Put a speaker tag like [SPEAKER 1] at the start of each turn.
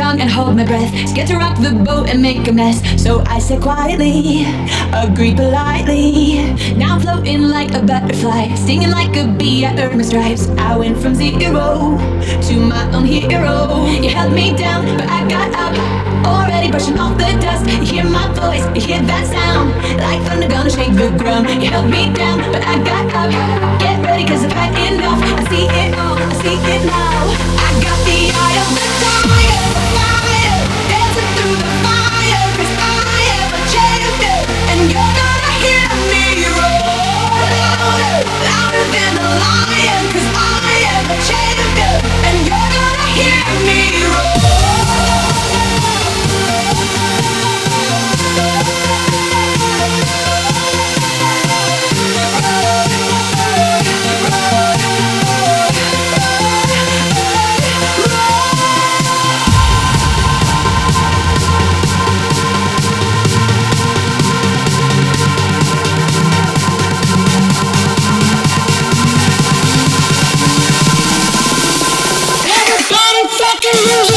[SPEAKER 1] tongue and hold my breath. Scared to rock the boat and make a mess. So I said quietly, agreed politely. Now I'm floating like a butterfly, stinging like a bee. I earned my stripes. I went from zero to my own hero. You held me down, but I got up. Already brushing off the dust. You hear my voice, you hear that sound. Like thunder gonna shake the ground. You held me down, but I got up. Get ready, cause I've had enough. I see it all, I see it now. I got illusion.